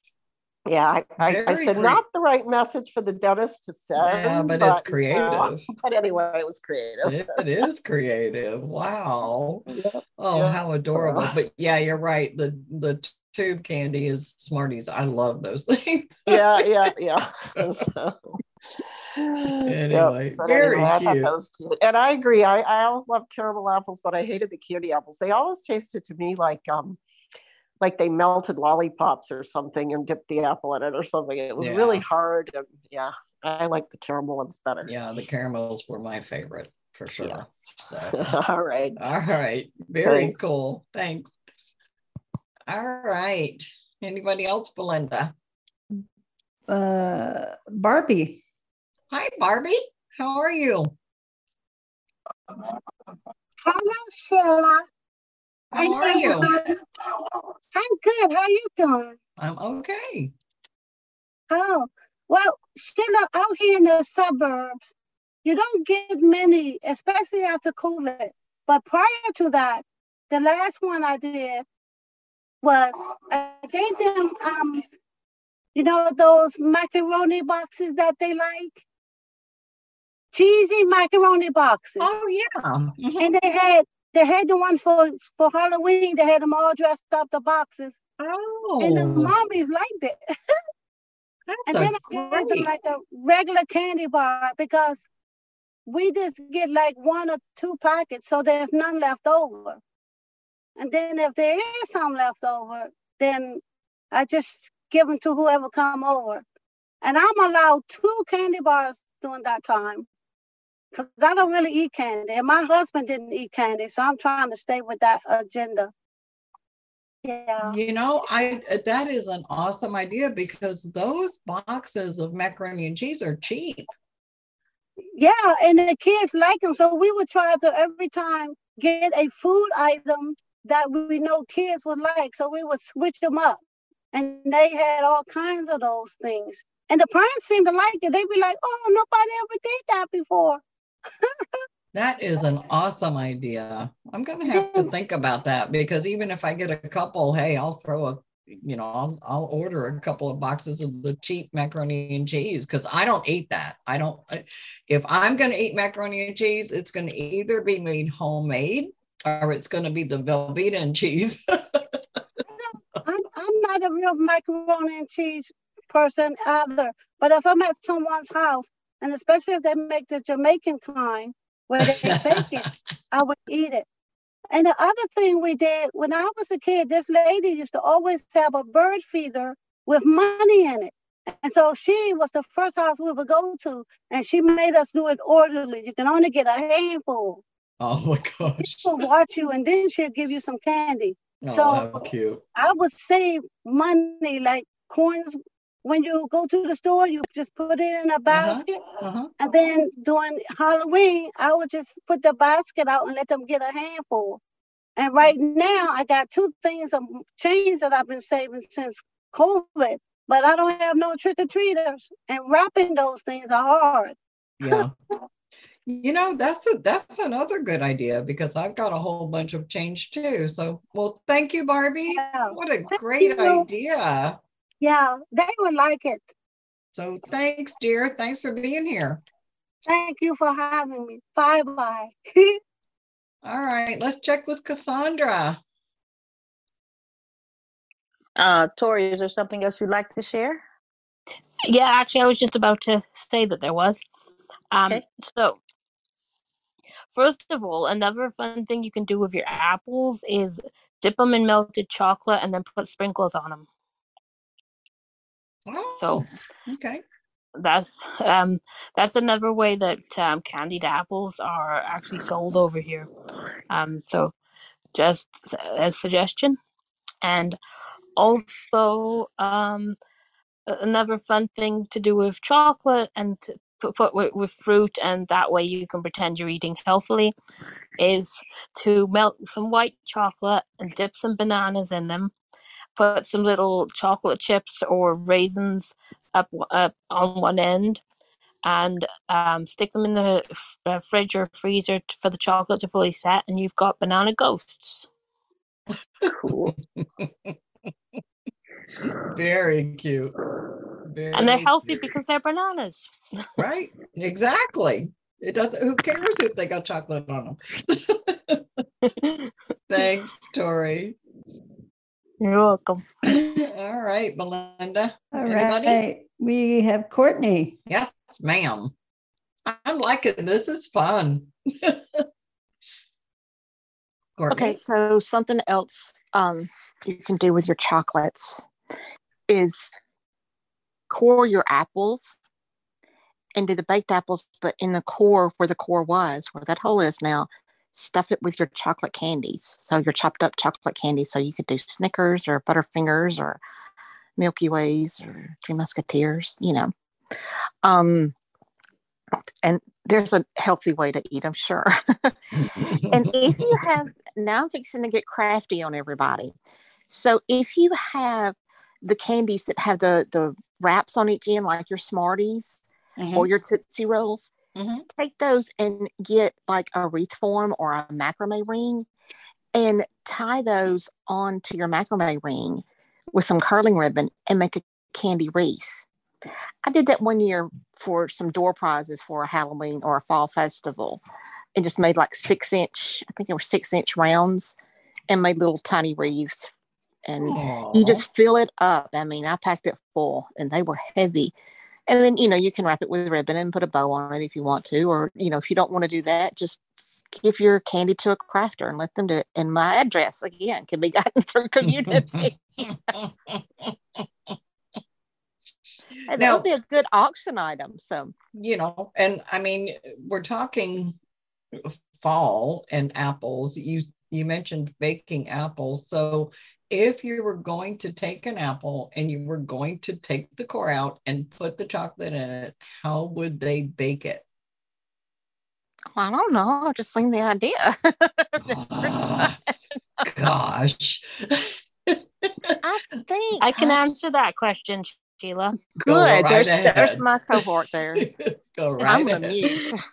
Yeah, I, I, I said cre- not the right message for the dentist to send. Yeah, but it's you know, creative. but anyway, it was creative. It is creative. Wow. Oh, Yeah. how adorable. So- But yeah, you're right. The the tube candy is Smarties. I love those things. yeah, yeah, yeah. So, Anyway, but very anyway, cute. cute. And I agree. I, I always loved caramel apples, but I hated the candy apples. They always tasted to me like um like they melted lollipops or something and dipped the apple in it or something. It was really hard. And yeah, I like the caramel ones better. Yeah, the caramels were my favorite for sure. Yes. So, All right. all right. Very Thanks. cool. Thanks. All right. Anybody else, Belinda? Uh, Barbie. Hi, Barbie. How are you? Hello, Sheila. How are you? I'm good. How are you doing? I'm okay. Oh, well, Sheila, out here in the suburbs, you don't get many, especially after COVID. But prior to that, the last one I did was I gave them, um, you know, those macaroni boxes that they like, cheesy macaroni boxes. Oh yeah, and they had they had the one for for Halloween. They had them all dressed up, the boxes. Oh, and the mommies liked it. and then I gave them like a regular candy bar because we just get like one or two packets, so there's none left over. And then if there is some left over, then I just give them to whoever come over. And I'm allowed two candy bars during that time because I don't really eat candy. And my husband didn't eat candy, so I'm trying to stay with that agenda. Yeah. You know, I that is an awesome idea because those boxes of macaroni and cheese are cheap. Yeah, and the kids like them. So we would try to every time get a food item that we know kids would like. So we would switch them up. And they had all kinds of those things. And the parents seemed to like it. They'd be like, oh, nobody ever did that before. That is an awesome idea. I'm gonna have to think about that because even if I get a couple, hey, I'll throw a you know, I'll I'll order a couple of boxes of the cheap macaroni and cheese because I don't eat that. I don't if I'm gonna eat macaroni and cheese, it's gonna either be made homemade or it's gonna be the Velveeta and cheese. I'm, I'm not a real macaroni and cheese person either. But if I'm at someone's house, and especially if they make the Jamaican kind where they bake it, I would eat it. And the other thing we did when I was a kid, this lady used to always have a bird feeder with money in it. And so she was the first house we would go to, and she made us do it orderly. You can only get a handful. Oh my gosh. She'll watch you and then she'll give you some candy. Oh, so how cute. I would save money like coins when you go to the store, you just put it in a basket. Uh-huh. And then during Halloween, I would just put the basket out and let them get a handful. And right now, I got two things of chains that I've been saving since COVID, but I don't have no trick or treaters. And wrapping those things are hard. Yeah. You know, that's a that's another good idea because I've got a whole bunch of change too. So, well, thank you, Barbie. What a great you. idea. Yeah, they would like it. So, thanks, dear. Thanks for being here. Thank you for having me. Bye bye. All right, let's check with Cassandra. Uh, Tori, is there something else you'd like to share? Yeah, actually, I was just about to say that there was. Um, Okay. So, first of all, another fun thing you can do with your apples is dip them in melted chocolate and then put sprinkles on them. So Oh, okay. that's um, that's another way that um, candied apples are actually sold over here. Um, so just a suggestion, and also um, another fun thing to do with chocolate and to put, put with, with fruit and that way you can pretend you're eating healthily is to melt some white chocolate and dip some bananas in them put some little chocolate chips or raisins up, up on one end and um, stick them in the f- uh, fridge or freezer t- for the chocolate to fully set and you've got banana ghosts cool Very cute. Very and they're healthy cute. because they're bananas Right. Exactly. It doesn't who cares if they got chocolate on them? Thanks, Tori. You're welcome. All right, Melinda. All Anybody? right. We have Courtney. Yes, ma'am. I'm liking this is fun. Courtney? Okay, so something else um, you can do with your chocolates is core your apples and do the baked apples, but in the core where the core was, where that hole is now, stuff it with your chocolate candies. So your chopped up chocolate candies. So you could do Snickers or Butterfingers or Milky Ways or Three Musketeers, you know. Um, and there's a healthy way to eat, I'm sure. and if you have, now I'm fixing to get crafty on everybody. So if you have the candies that have the the wraps on each end, like your Smarties or your Tootsie Rolls, Mm-hmm. take those and get like a wreath form or a macrame ring and tie those onto your macrame ring with some curling ribbon and make a candy wreath. I did that one year for some door prizes for a Halloween or a fall festival and just made like six inch, I think they were six inch rounds and made little tiny wreaths. And you just fill it up. I mean, I packed it full and they were heavy. And then, you know, you can wrap it with ribbon and put a bow on it if you want to. Or, you know, if you don't want to do that, just give your candy to a crafter and let them do it. And my address, again, can be gotten through community. And that would be a good auction item. So, you know, and I mean, we're talking fall and apples. You you mentioned baking apples. So if you were going to take an apple and you were going to take the core out and put the chocolate in it, how would they bake it? I don't know. I just seen the idea. Gosh. I think I can I- answer that question, Sheila. Go Good. right there's, ahead. there's my cohort there. Go And I'm ahead. mute.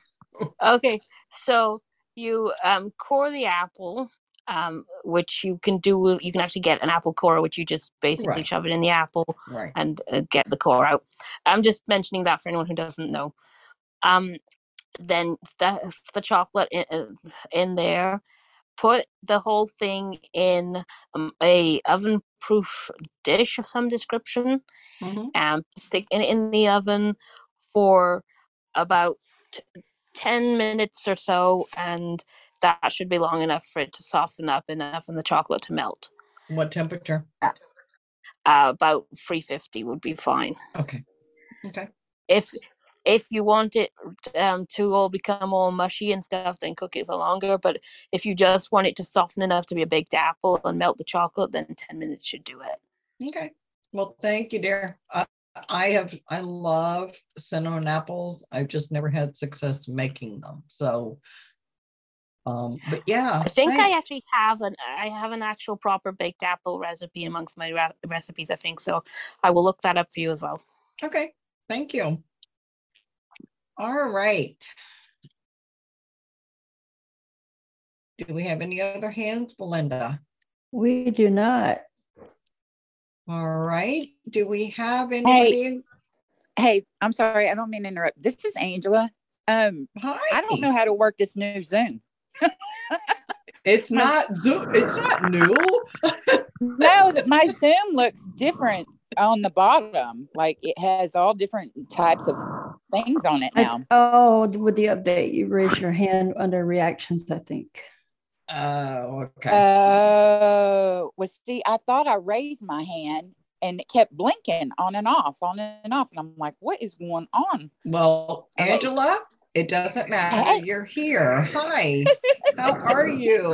Okay, so you um, core the apple, um, which you can do. You can actually get an apple core, which you just basically Right. shove it in the apple Right. and uh, get the core out. I'm just mentioning that for anyone who doesn't know. Um, then stuff the chocolate in, uh, in there. Put the whole thing in um, a oven proof dish of some description and stick it in the oven for about 10 minutes or so and that should be long enough for it to soften up enough and the chocolate to melt What temperature? uh, about 350 would be fine Okay. Okay. if if you want it um, to all become all mushy and stuff, then cook it for longer. But if you just want it to soften enough to be a baked apple and melt the chocolate, then 10 minutes should do it. Okay. Well, thank you, dear. Uh, I have, I love cinnamon apples. I've just never had success making them. So, um, but yeah. I think I actually have an I have an actual proper baked apple recipe amongst my ra- recipes. I think so. I will look that up for you as well. Okay. Thank you. All right. Do we have any other hands, Belinda? We do not. All right. Do we have anybody? Hey, I'm sorry. I don't mean to interrupt. This is Angela. Um, Hi. I don't know how to work this new Zoom. It's not Zoom. It's not new. no, that my Zoom looks different on the bottom. Like it has all different types of things on it I- now. oh, with the update, you raise your hand under reactions, I think. Oh, okay. Oh, well, see, I thought I raised my hand and it kept blinking on and off, on and off. And I'm like, what is going on? Well, Okay. Angela, it doesn't matter. You're here. Hi. How are you?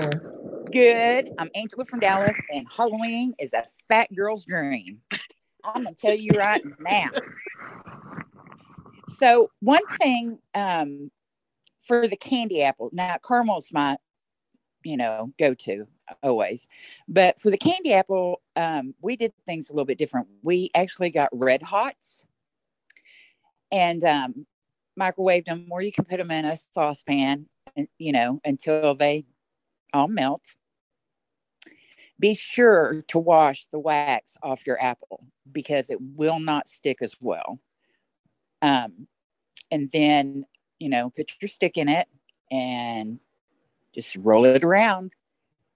Good. I'm Angela from Dallas, and Halloween is a fat girl's dream. I'm gonna tell you right now. So one thing um, for the candy apple, now caramel's my, you know, go-to always, but for the candy apple, um, we did things a little bit different. We actually got red hots and um, microwaved them, or you can put them in a saucepan, and you know, until they all melt. Be sure to wash the wax off your apple because it will not stick as well. Um, and then, you know, put your stick in it and just roll it around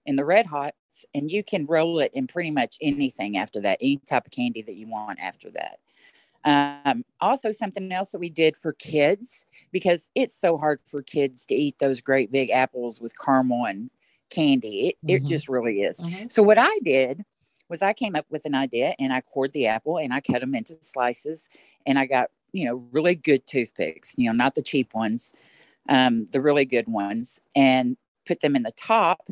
in the red hots. And you can roll it in pretty much anything after that, any type of candy that you want after that. Um, also, something else that we did for kids because it's so hard for kids to eat those great big apples with caramel and candy. It, it Mhm. just really is. Mhm. So, what I did was I came up with an idea and I cored the apple and I cut them into slices and I got, you know, really good toothpicks, you know, not the cheap ones, um, the really good ones, and put them in the top,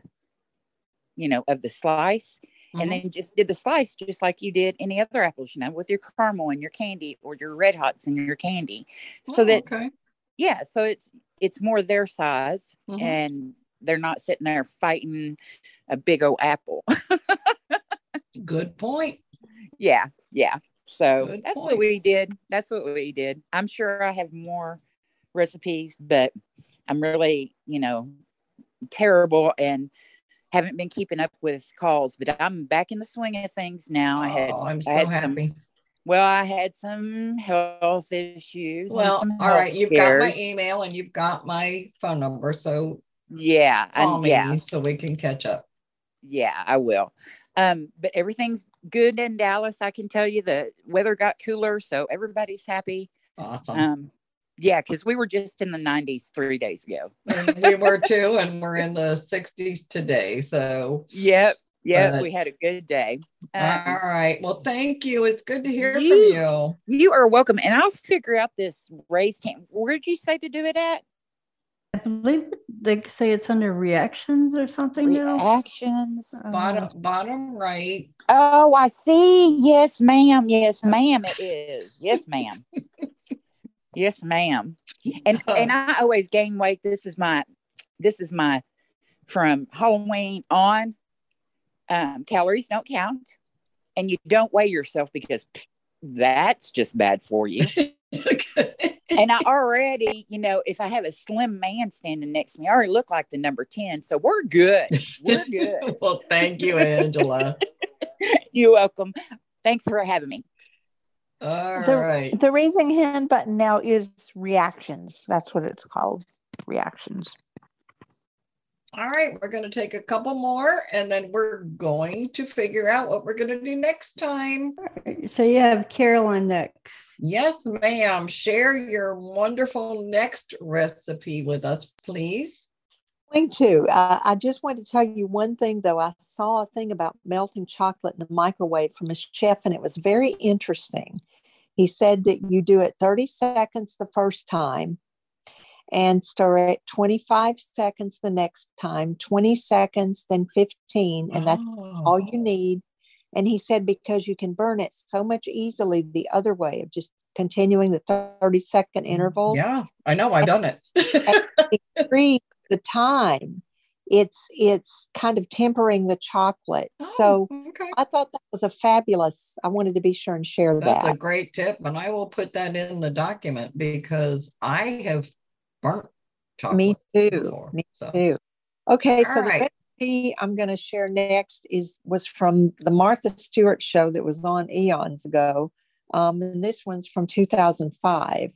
you know, of the slice Mhm. and then just did the slice just like you did any other apples, you know, with your caramel and your candy or your red hots and your candy. So Oh, that okay. yeah, so it's it's more their size Mhm. and they're not sitting there fighting a big old apple. Good point. yeah, yeah. So Good that's point. what we did. That's what we did. I'm sure I have more recipes, but I'm really, you know, terrible and haven't been keeping up with calls, but I'm back in the swing of things now. I had Oh, I'm so had some- happy. well, I had some health issues. and Well, some all right. You've got my email and you've got my phone number. So Yeah, call and me yeah, so we can catch up. yeah, I will. Um, but everything's good in Dallas. I can tell you the weather got cooler, so everybody's happy. Awesome. Um, yeah, because we were just in the 90s three days ago. we were too, and we're in the 60s today. So, Yep, yep, But- we had a good day. all Um, right. Well, thank you. It's good to hear You- from you You are welcome, and I'll figure out this raised hand. Where'd you say to do it at? I believe they say it's under reactions or something now. Reactions. you. Bottom, bottom right. Oh, I see. Yes, ma'am. Yes, ma'am. It is. Yes, ma'am. yes, ma'am. And and I always gain weight. This is my this is my from Halloween on. Um, calories don't count, and you don't weigh yourself because pff, that's just bad for you. and I already, you know, if I have a slim man standing next to me, I already look like the number 10. So we're good. We're good. well, thank you, Angela. You're welcome. Thanks for having me. All the, right. the raising hand button now is reactions. That's what it's called. Reactions. All right. We're going to take a couple more and then we're going to figure out what we're going to do next time. So you have Carolyn next. Yes, ma'am. Share your wonderful next recipe with us, please. Going to. Uh, I just want to tell you one thing, though. I saw a thing about melting chocolate in the microwave from a chef, and it was very interesting. He said that you do it 30 seconds the first time and stir it 25 seconds the next time, 20 seconds, then 15, and that's all you need. And he said because you can burn it so much easily the other way of just continuing the 30 second mm, intervals. Yeah, I know. I've done it. Increase the time. It's it's kind of tempering the chocolate. so I thought that was a fabulous. I wanted to be sure and share That's that. a great tip, and I will put that in the document because I have burnt chocolate. Me too. before, Me so. too. Okay, so All the recipe I'm going to share next is was from the Martha Stewart show that was on eons ago, um, and this one's from 2005.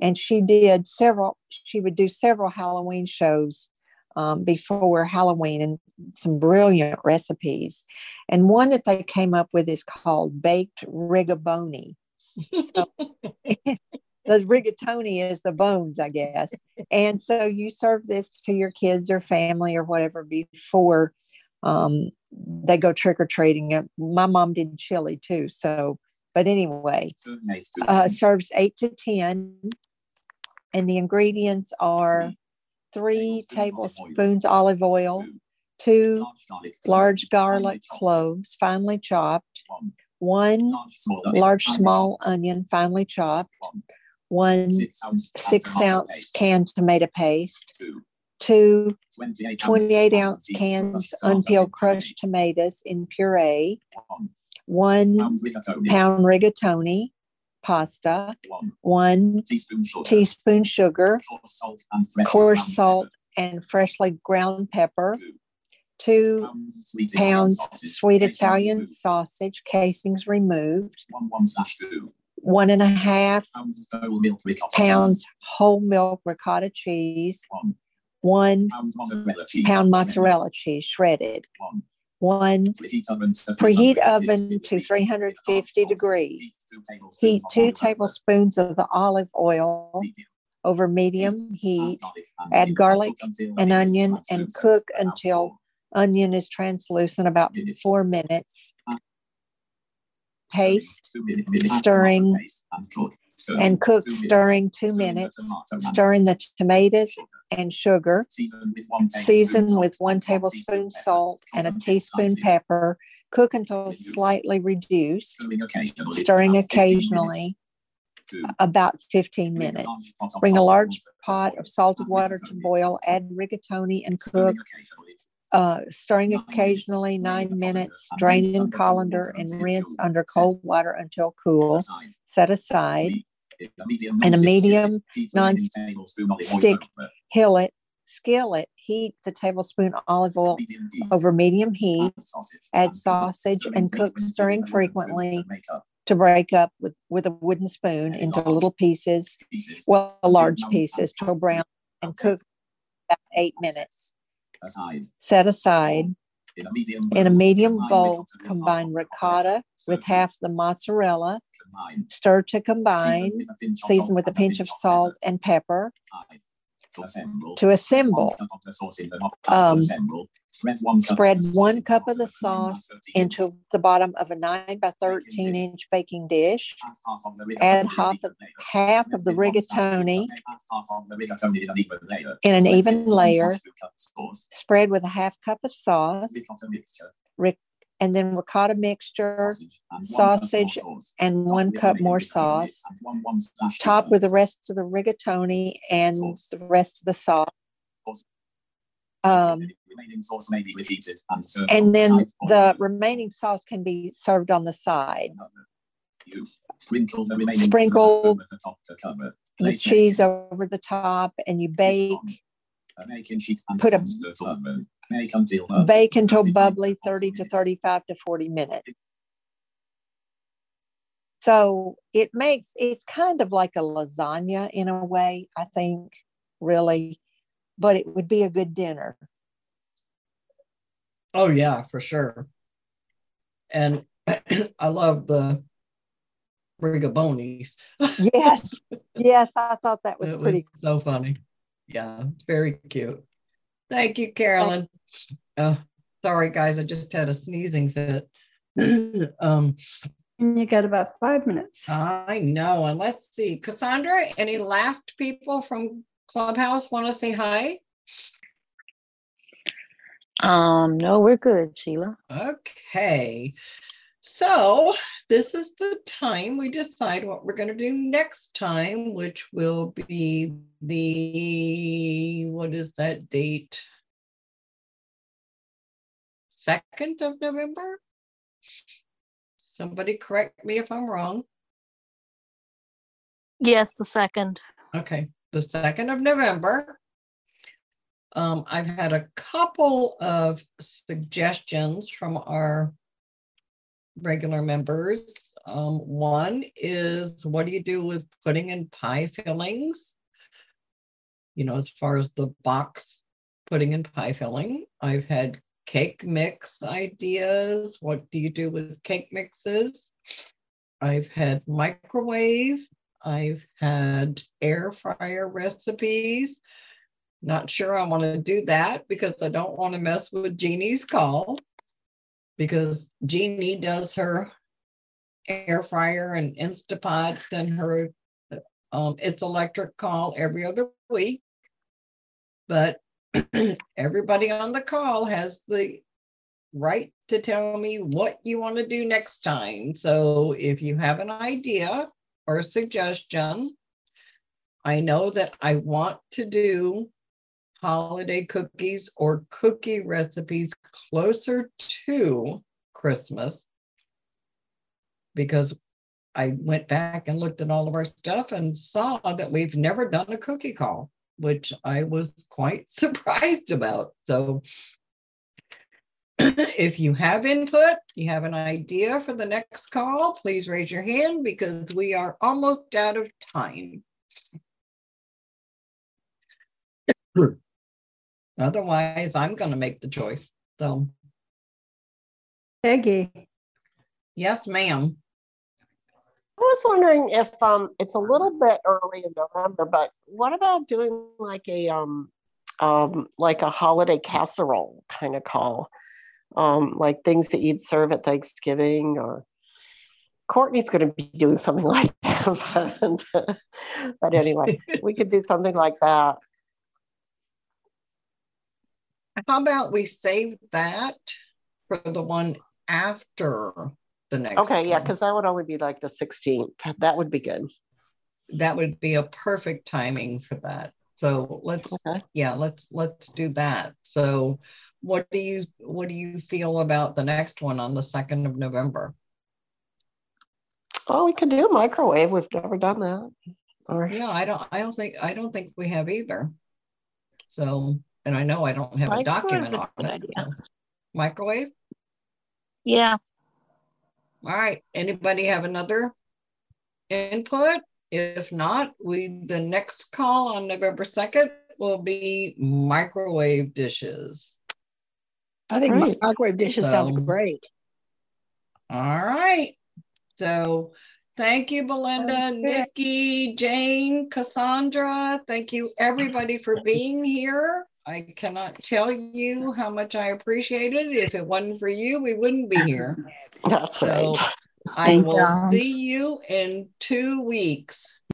And she did several. She would do several Halloween shows um, before Halloween, and some brilliant recipes. And one that they came up with is called baked rigatoni. So the rigatoni is the bones, I guess. And so you serve this to your kids or family or whatever before um, they go trick or treating. My mom did chili too. So, but anyway, uh, serves eight to 10. And the ingredients are three tablespoons olive oil, two. Large garlic cloves, finely chopped, one. Large small onion, finely chopped, one. Six ounce canned tomato paste, two. 28 ounce cans unpeeled crushed tomatoes in puree, one. Pound rigatoni pasta, one teaspoon sugar, coarse salt and freshly ground pepper, two pounds sweet Italian sausage, casings removed, one and a half pounds whole milk ricotta cheese, one pound mozzarella cheese shredded, one preheat oven to 350 degrees. Heat two tablespoons of the olive oil over medium heat. Add garlic and onion and cook until onion is translucent about four minutes. Paste, stirring, and cook stirring two minutes. Stir in the tomatoes and sugar. Season with one tablespoon salt and a teaspoon pepper. Cook until slightly reduced, stirring occasionally about 15 minutes. Bring a large pot of salted water to boil, add rigatoni and cook, uh, stirring occasionally nine minutes, drain in colander and rinse under cold water until cool. Set aside. In a medium non-stick hillet, skillet, heat the tablespoon olive oil over medium heat. Add sausage. and cook, stirring frequently to break up with, with a wooden spoon into little pieces, well, large pieces till brown, and cook about eight minutes. Set aside. In a medium bowl, combine ricotta with half the mozzarella. Stir to combine. Season with a pinch of salt and pepper. To assemble, um, spread one cup of the sauce into the bottom of a 9 by 13 inch baking dish. Add half of, half of the rigatoni in an even layer. Spread with a half cup of sauce. Ric- and then ricotta mixture, sausage, and one cup more sauce. Top with the rest of the rigatoni and the rest of the sauce. Um, and then the remaining sauce can be served on the side. Sprinkle the cheese over the top, and you bake. Put a bake until bubbly 30 to 35 to 40 minutes. So it makes it's kind of like a lasagna in a way, I think, really, but it would be a good dinner. Oh yeah, for sure. And I love the rigabonis. Yes, yes, I thought that was It was pretty. so funny. Yeah, it's very cute. Thank you, Carolyn. Uh, sorry, guys, I just had a sneezing fit. um, And you got about five minutes. I know. And let's see, Cassandra, any last people from Clubhouse want to say hi? Um, no, we're good, Sheila. Okay. So this is the time we decide what we're going to do next time, which will be the, what is that date? 2nd of November? Somebody correct me if I'm wrong. Yes, the second. Okay, the 2nd of November. Um, I've had a couple of suggestions from our regular members. Um, one is what do you do with pudding and pie fillings? You know, as far as the box pudding and pie filling, I've had cake mix ideas. What do you do with cake mixes? I've had microwave. I've had air fryer recipes. Not sure I want to do that because I don't want to mess with Jeannie's call because Jeannie does her air fryer and Instapot and her um, it's electric call every other week. But everybody on the call has the right to tell me what you want to do next time. So if you have an idea or suggestion, I know that I want to do holiday cookies or cookie recipes closer to Christmas because I went back and looked at all of our stuff and saw that we've never done a cookie call which I was quite surprised about. So if you have input, you have an idea for the next call, please raise your hand because we are almost out of time. Otherwise, I'm going to make the choice. So, Peggy. Yes, ma'am. I was wondering if um it's a little bit early in November, but what about doing like a um um like a holiday casserole kind of call? Um like things that you'd serve at Thanksgiving or Courtney's going to be doing something like that. but, anyway, we could do something like that. How about we save that for the one after the next Okay, yeah, because that would only be like the 16th. That would be good. that would be a perfect timing for that. So let's yeah, let's let's do that. So what do you what do you feel about the next one on the 2nd of November? Oh, we could do a microwave. We've never done that. Or Yeah, I don't I don't think I don't think we have either. So and I know I don't have a document a on good it. idea. so- Microwave? Yeah. All right. Anybody have another input? If not, we the next call on November 2nd will be microwave dishes. I think Great. microwave dishes sounds great. All right. So thank you, Belinda, Nikki, Jane, Cassandra. Thank you, everybody, for being here. I cannot tell you how much I appreciate it. If it wasn't for you, we wouldn't be here. That's So right. I Thank will you. see you in two weeks.